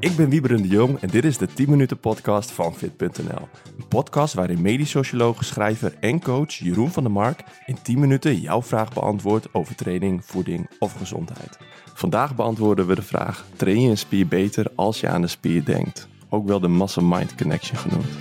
Ik ben Wieberen de Jong en dit is de 10 minuten podcast van Fit.nl. Een podcast waarin medisch socioloog, schrijver en coach Jeroen van der Mark in 10 minuten jouw vraag beantwoordt over training, voeding of gezondheid. Vandaag beantwoorden we de vraag: train je een spier beter als je aan de spier denkt? Ook wel de muscle-mind connection genoemd.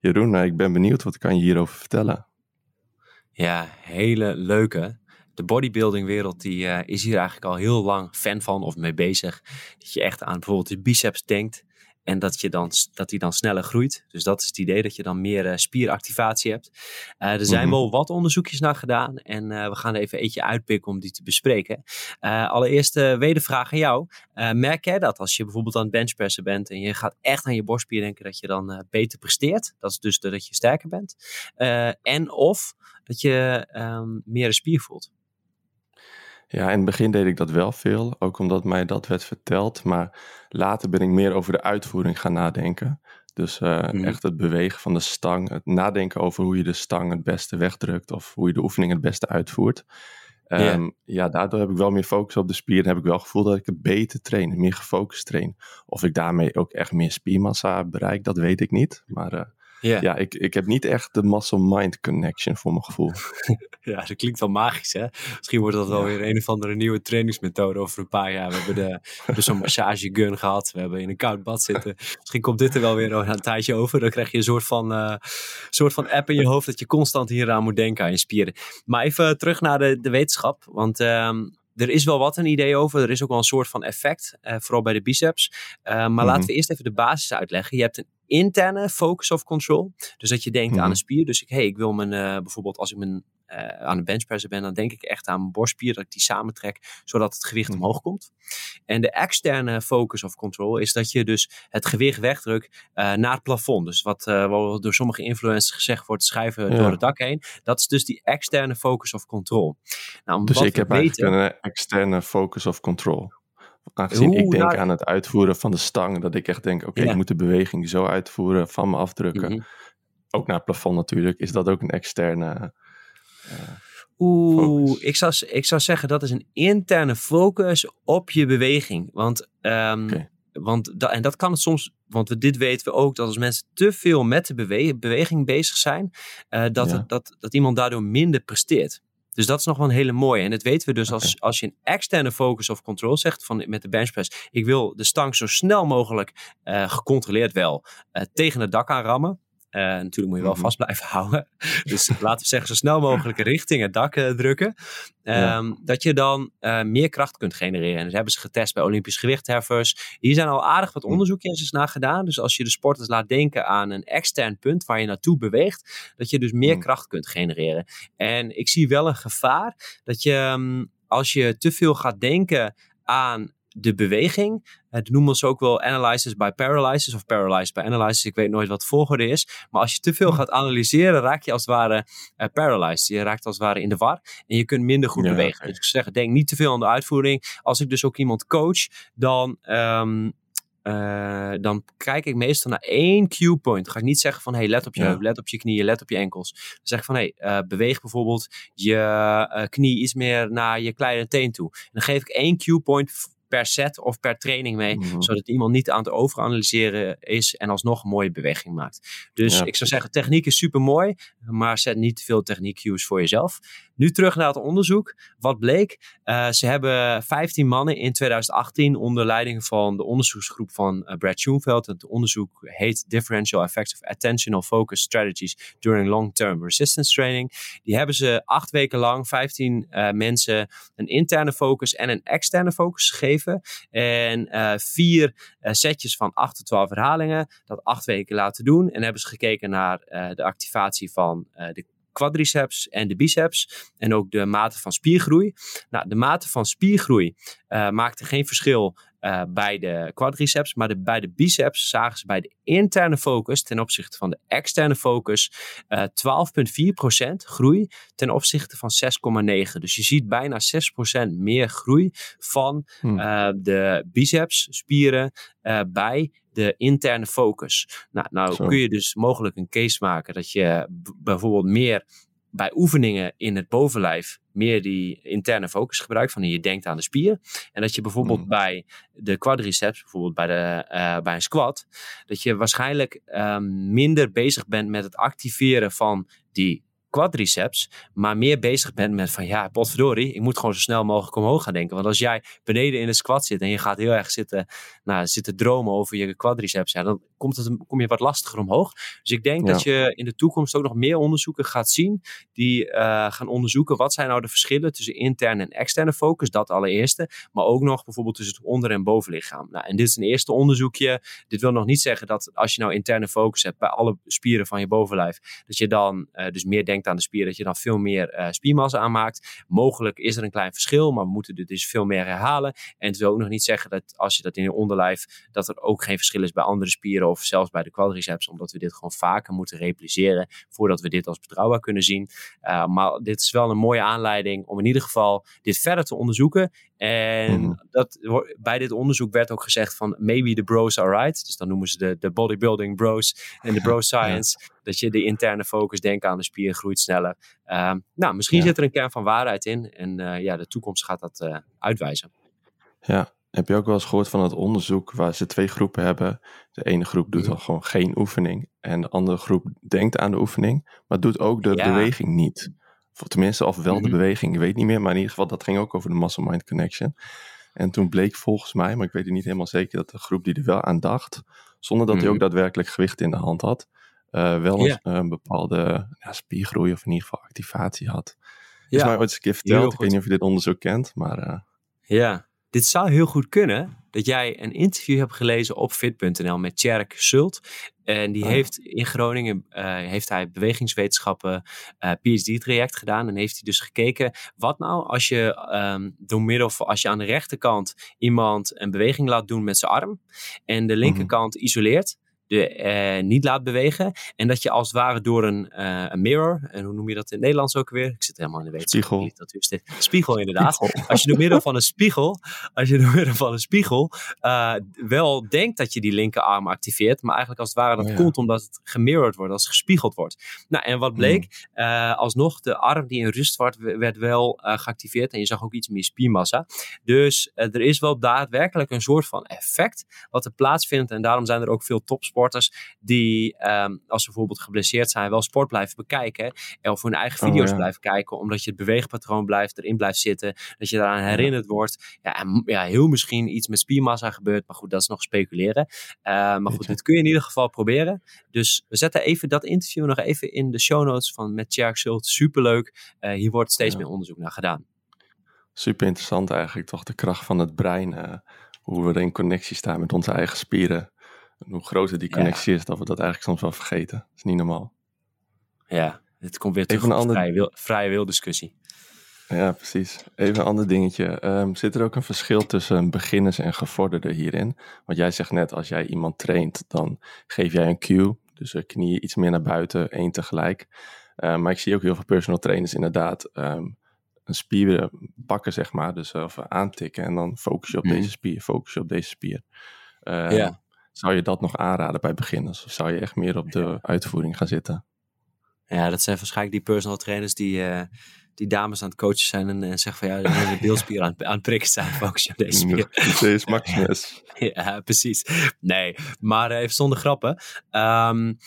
Jeroen, nou, ik ben benieuwd, wat kan je hierover vertellen? Ja, hele leuke. De bodybuildingwereld die, uh, is hier eigenlijk al heel lang fan van of mee bezig. Dat je echt aan bijvoorbeeld de biceps denkt. En dat, je dan, dat die dan sneller groeit. Dus dat is het idee dat je dan meer uh, spieractivatie hebt. Uh, er zijn mhm. wel wat onderzoekjes naar gedaan. En uh, we gaan er even eentje uitpikken om die te bespreken. allereerst wedervraag aan jou. merk jij dat als je bijvoorbeeld aan het benchpressen bent. En je gaat echt aan je borstspier denken dat je dan beter presteert. Dat is dus dat je sterker bent. en of dat je um, meer een spier voelt. Ja, in het begin deed ik dat wel veel, ook omdat mij dat werd verteld. Maar later ben ik meer over de uitvoering gaan nadenken. Dus uh, echt het bewegen van de stang, het nadenken over hoe je de stang het beste wegdrukt of hoe je de oefening het beste uitvoert. Um, Ja, daardoor heb ik wel meer focus op de spier en heb ik wel het gevoel dat ik het beter train, meer gefocust train. Of ik daarmee ook echt meer spiermassa bereik, dat weet ik niet. Maar uh, ja, ja ik, ik heb niet echt de muscle-mind connection voor mijn gevoel. ja, dat klinkt wel magisch hè. Misschien wordt dat wel weer een of andere nieuwe trainingsmethode over een paar jaar. We hebben, de, we zo'n massagegun gehad. We hebben in een koud bad zitten. Misschien komt dit er wel weer een tijdje over. Dan krijg je een soort van, uh, soort van app in je hoofd dat je constant hieraan moet denken aan je spieren. Maar even terug naar de, de wetenschap. Want... Um, er is wel wat een idee over. Er is ook wel een soort van effect, uh, vooral bij de biceps. Uh, maar mm laten we eerst even de basis uitleggen. Je hebt een interne focus of control. Dus dat je denkt aan mhm. een spier. Dus ik, hey, ik wil mijn, uh, bijvoorbeeld als ik mijn, uh, aan de benchpressen ben, dan denk ik echt aan mijn borstspier, dat ik die samentrek, zodat het gewicht mhm. omhoog komt. En de externe focus of control is dat je dus het gewicht wegdrukt uh, naar het plafond. Dus wat, door sommige influencers gezegd wordt, schrijven door het dak heen. Dat is dus die externe focus of control. Nou, dus ik heb eigenlijk een externe focus of control. Aangezien ik denk nou- aan het uitvoeren van de stang, dat ik echt denk, oké, ik moet de beweging zo uitvoeren van me afdrukken. Mhm. Ook naar het plafond natuurlijk, is dat ook een externe. Uh, Oeh, ik zou, ik zou zeggen dat is een interne focus op je beweging. Want, um, want da, en dat kan het soms, want we, dit weten we ook, dat als mensen te veel met de beweging bezig zijn, uh, dat, het, dat, dat iemand daardoor minder presteert. Dus dat is nog wel een hele mooie. En dat weten we dus als, als je een externe focus of control zegt van, met de benchpress. Ik wil de stang zo snel mogelijk uh, gecontroleerd wel uh, tegen het dak aanrammen. Uh, natuurlijk moet je wel mhm. vast blijven houden. Dus laten we zeggen, zo snel mogelijk richting het dak uh, drukken. Um, Dat je dan uh, meer kracht kunt genereren. En dat hebben ze getest bij Olympisch gewichtheffers. Hier zijn al aardig wat onderzoekjes naar gedaan. Dus als je de sporters laat denken aan een extern punt waar je naartoe beweegt, dat je dus meer mhm. kracht kunt genereren. En ik zie wel een gevaar dat je, um, als je te veel gaat denken aan de beweging. Het noemen ze ook wel analysis by paralysis of paralysis by analysis. Ik weet nooit wat volgorde is. Maar als je te veel hm. gaat analyseren, raak je als het ware uh, paralyzed. Je raakt als het ware in de war en je kunt minder goed bewegen. Dus ik zeg, denk niet te veel aan de uitvoering. Als ik dus ook iemand coach, dan um, uh, dan kijk ik meestal naar één cue point. Dan ga ik niet zeggen van hey, let op je heup, let op je knieën, let op je enkels. Dan zeg ik van hey, uh, beweeg bijvoorbeeld je uh, knie iets meer naar je kleine teen toe. En dan geef ik één cue point per set of per training mee. Mhm. Zodat iemand niet aan het overanalyseren is en alsnog een mooie beweging maakt. Dus ik zou zeggen, techniek is super mooi, maar zet niet te veel techniek cues voor jezelf. Nu terug naar het onderzoek. Wat bleek? Uh, ze hebben 15 mannen in 2018 onder leiding van de onderzoeksgroep van uh, Brad Schoenfeld. Het onderzoek heet Differential Effects of Attentional Focus Strategies During Long-Term Resistance Training. Die hebben ze acht weken lang 15 uh, eh, mensen een interne focus en een externe focus gegeven. En vier setjes van 8 tot 12 herhalingen. Dat acht weken laten doen. En hebben ze gekeken naar de activatie van de quadriceps en de biceps. En ook de mate van spiergroei. Nou, de mate van spiergroei uh, maakte geen verschil uh, bij de quadriceps. Maar de, bij de biceps zagen ze bij de interne focus ten opzichte van de externe focus uh, eh, 12,4% groei ten opzichte van 6,9%. Dus je ziet bijna 6% meer groei van hmm. de biceps spieren bij de interne focus. Nou, nou kun je dus mogelijk een case maken dat je bijvoorbeeld meer bij oefeningen in het bovenlijf meer die interne focus gebruikt, van je denkt aan de spier. En dat je bijvoorbeeld mm. bij de quadriceps, bijvoorbeeld bij, de, uh, bij een squat, dat je waarschijnlijk um, minder bezig bent met het activeren van die quadriceps, maar meer bezig bent met van ja, potverdorie, ik moet gewoon zo snel mogelijk omhoog gaan denken. Want als jij beneden in de squat zit en je gaat heel erg zitten, nou, zitten dromen over je quadriceps, ja, dan komt het, kom je wat lastiger omhoog. Dus ik denk dat je in de toekomst ook nog meer onderzoeken gaat zien die uh, gaan onderzoeken wat zijn nou de verschillen tussen interne en externe focus, dat allereerste, maar ook nog bijvoorbeeld tussen het onder- en bovenlichaam. Nou, en dit is een eerste onderzoekje. Dit wil nog niet zeggen dat als je nou interne focus hebt bij alle spieren van je bovenlijf, dat je dan uh, dus meer denkt aan de spier, dat je dan veel meer uh, spiermassa aanmaakt. Mogelijk is er een klein verschil, maar we moeten dit dus veel meer herhalen. En het wil ook nog niet zeggen dat als je dat in je onderlijf, dat er ook geen verschil is bij andere spieren of zelfs bij de quadriceps, omdat we dit gewoon vaker moeten repliceren voordat we dit als betrouwbaar kunnen zien. Uh, maar dit is wel een mooie aanleiding om in ieder geval dit verder te onderzoeken. En mhm. dat, bij dit onderzoek werd ook gezegd van maybe the bros are right. Dus dan noemen ze de, de bodybuilding bros en de bro science. Dat je de interne focus, denken aan de spier, groeit sneller. Uh, nou, misschien zit er een kern van waarheid in. En uh, ja, de toekomst gaat dat uh, uitwijzen. Ja, heb je ook wel eens gehoord van het onderzoek waar ze twee groepen hebben? De ene groep doet dan gewoon geen oefening. En de andere groep denkt aan de oefening, maar doet ook de beweging niet. Of tenminste, of wel de mhm. beweging, ik weet niet meer. Maar in ieder geval, dat ging ook over de muscle-mind connection. En toen bleek volgens mij, maar ik weet het niet helemaal zeker, dat de groep die er wel aan dacht, zonder dat hij ook mhm. daadwerkelijk gewicht in de hand had, uh, wel een, bepaalde ja, spiergroei of in ieder geval activatie had. Ja. Is mij ooit eens een keer verteld. Ik weet niet of je dit onderzoek kent, maar... Uh, ja, dit zou heel goed kunnen dat jij een interview hebt gelezen op fit.nl met Tjerk Sult. En die oh. heeft in Groningen uh, heeft hij bewegingswetenschappen uh, eh, PhD-traject gedaan. En heeft hij dus gekeken, wat nou als je um, door middel van, als je aan de rechterkant iemand een beweging laat doen met zijn arm. En de mhm. linkerkant isoleert de, eh, niet laat bewegen. En dat je als het ware door een, uh, een mirror, en hoe noem je dat in het Nederlands ook weer? Ik zit helemaal in de wetenschap. Spiegel. Spiegel, inderdaad. Als je door middel van een spiegel, als je door middel van een spiegel uh, wel denkt dat je die linkerarm activeert, maar eigenlijk als het ware dat oh, komt omdat het gemirrored wordt, als het gespiegeld wordt. Nou, en wat hmm. bleek? Uh, alsnog, de arm die in rust wordt, werd wel geactiveerd en je zag ook iets meer spiermassa. Dus er is wel daadwerkelijk een soort van effect wat er plaatsvindt en daarom zijn er ook veel tops sporters die, um, als ze bijvoorbeeld geblesseerd zijn, wel sport blijven bekijken. Of hun eigen oh, video's blijven kijken, omdat je het beweegpatroon blijft, erin blijft zitten. Dat je daaraan herinnerd wordt. Ja, en, ja, heel misschien iets met spiermassa gebeurt, maar goed, dat is nog speculeren. Uh, maar goed, dit kun je in ieder geval proberen. Dus we zetten even dat interview nog even in de show notes van met Tjerk Schult. Superleuk. Uh, hier wordt steeds meer onderzoek naar gedaan. Super interessant eigenlijk, toch? De kracht van het brein. Uh, hoe we in connectie staan met onze eigen spieren hoe groter die connectie is, dat we dat eigenlijk soms wel vergeten. Dat is niet normaal. Ja, het komt weer terug Even een vrije, wil, vrije wil discussie. Ja, precies. Even een ander dingetje. Um, zit er ook een verschil tussen beginners en gevorderden hierin? Want jij zegt net, als jij iemand traint, dan geef jij een cue. Dus knieën iets meer naar buiten, één tegelijk. Um, maar ik zie ook heel veel personal trainers inderdaad um, een spier pakken, zeg maar. Dus of aantikken en dan focus je op mhm. deze spier, focus je op deze spier. ja. Zou je dat nog aanraden bij beginners? Of zou je echt meer op de uitvoering gaan zitten? Ja, dat zijn waarschijnlijk die personal trainers die, uh, die dames aan het coachen zijn en, en zeggen van ja, de beeldspier aan, aan het prikken zijn. Focus op deze spier. Deze Maximus. ja, precies. Nee, maar uh, even zonder grappen. Um,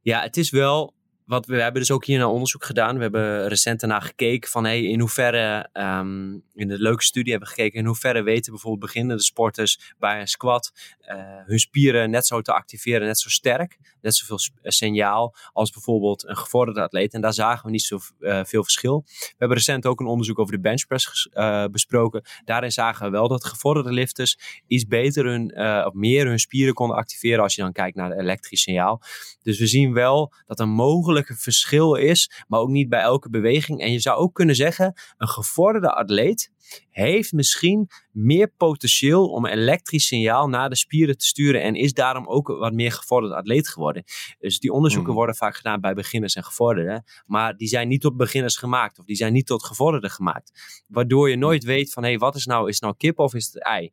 ja, het is wel wat we, hebben dus ook hier een onderzoek gedaan. We hebben recent daarna gekeken van hey, in hoeverre, um, in de leuke studie hebben we gekeken in hoeverre weten bijvoorbeeld beginnende sporters bij een squat uh, hun spieren net zo te activeren, net zo sterk, net zoveel eh, signaal als bijvoorbeeld een gevorderde atleet. En daar zagen we niet zo uh, veel verschil. We hebben recent ook een onderzoek over de benchpress uh, besproken. Daarin zagen we wel dat gevorderde lifters iets beter hun, of meer hun spieren konden activeren als je dan kijkt naar het elektrisch signaal. Dus we zien wel dat er mogelijk verschil is, maar ook niet bij elke beweging. En je zou ook kunnen zeggen, een gevorderde atleet heeft misschien meer potentieel om een elektrisch signaal naar de spieren te sturen en is daarom ook wat meer gevorderd atleet geworden. Dus die onderzoeken hmm. worden vaak gedaan bij beginners en gevorderden, maar die zijn niet tot beginners gemaakt of die zijn niet tot gevorderden gemaakt. Waardoor je nooit weet van hé, hey, wat is nou, is het nou kip of is het ei?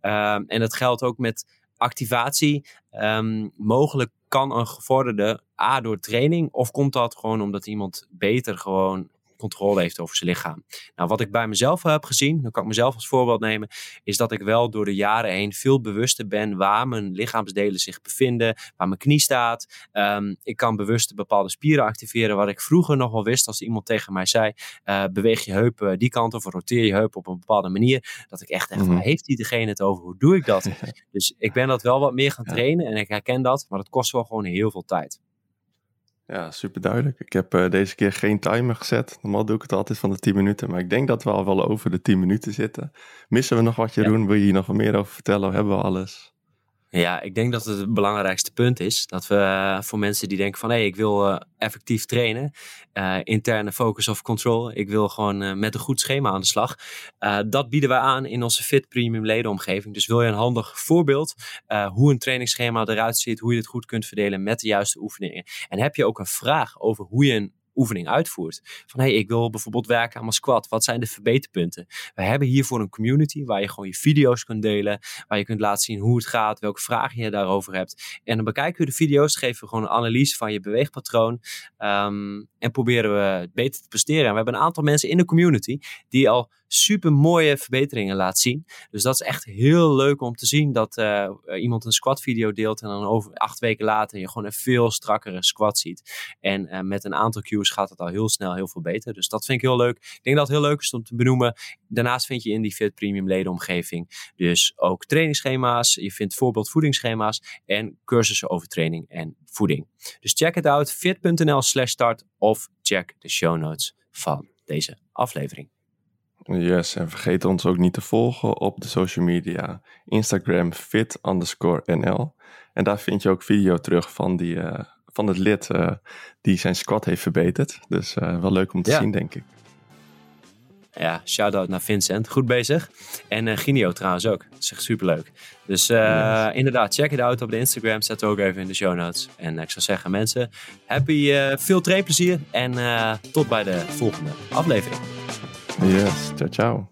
Um, en dat geldt ook met activatie. Um, mogelijk kan een gevorderde A door training of komt dat gewoon omdat iemand beter gewoon controle heeft over zijn lichaam. Nou, wat ik bij mezelf heb gezien, dan kan ik mezelf als voorbeeld nemen, is dat ik wel door de jaren heen veel bewuster ben waar mijn lichaamsdelen zich bevinden, waar mijn knie staat. Ehm, ik kan bewust bepaalde spieren activeren, wat ik vroeger nog wel wist als iemand tegen mij zei, uh, beweeg je heup die kant of roteer je heup op een bepaalde manier, dat ik echt echt, mm heeft die degene het over? Hoe doe ik dat? dus ik ben dat wel wat meer gaan trainen en ik herken dat, maar dat kost wel gewoon heel veel tijd. Ja, super duidelijk. Ik heb uh, deze keer geen timer gezet. Normaal doe ik het altijd van de 10 minuten, maar ik denk dat we al wel over de 10 minuten zitten. Missen we nog wat, Jeroen? Ja. Wil je hier nog wat meer over vertellen? Hebben we alles? Ja, ik denk dat het het belangrijkste punt is. Dat we eh, voor mensen die denken van hé, hey, ik wil uh, effectief trainen. Uh, interne focus of control. Ik wil gewoon met een goed schema aan de slag. dat bieden wij aan in onze Fit Premium ledenomgeving. Dus wil je een handig voorbeeld hoe een trainingsschema eruit ziet. Hoe je het goed kunt verdelen met de juiste oefeningen. En heb je ook een vraag over hoe je een oefening uitvoert. Van hey, ik wil bijvoorbeeld werken aan mijn squat. Wat zijn de verbeterpunten? We hebben hiervoor een community waar je gewoon je video's kunt delen. Waar je kunt laten zien hoe het gaat, welke vragen je daarover hebt. En dan bekijken we de video's, geven we gewoon een analyse van je beweegpatroon. Um, en proberen we beter te presteren. En we hebben een aantal mensen in de community die al super mooie verbeteringen laat zien. Dus dat is echt heel leuk om te zien dat uh, iemand een squat video deelt en dan over acht weken later je gewoon een veel strakkere squat ziet. En uh, met een aantal cues gaat het al heel snel heel veel beter. Dus dat vind ik heel leuk. Ik denk dat het heel leuk is om te benoemen. Daarnaast vind je in die Fit Premium ledenomgeving dus ook trainingsschema's. Je vindt voorbeeld voedingsschema's en cursussen over training en voeding. Dus check het out, fit.nl slash start of check de show notes van deze aflevering. Yes, en vergeet ons ook niet te volgen op de social media. Instagram fit underscore nl. En daar vind je ook video terug van, die, uh, van het lid uh, die zijn squat heeft verbeterd. Dus uh, wel leuk om te zien, denk ik. Ja, shout-out naar Vincent. Goed bezig. En uh, Ginio trouwens ook. Dat is echt superleuk. Dus uh, inderdaad, check het out op de Instagram. Zet het ook even in de show notes. En ik zou zeggen, mensen, happy, uh, veel trainplezier. En tot bij de volgende aflevering. Yes, ciao ciao.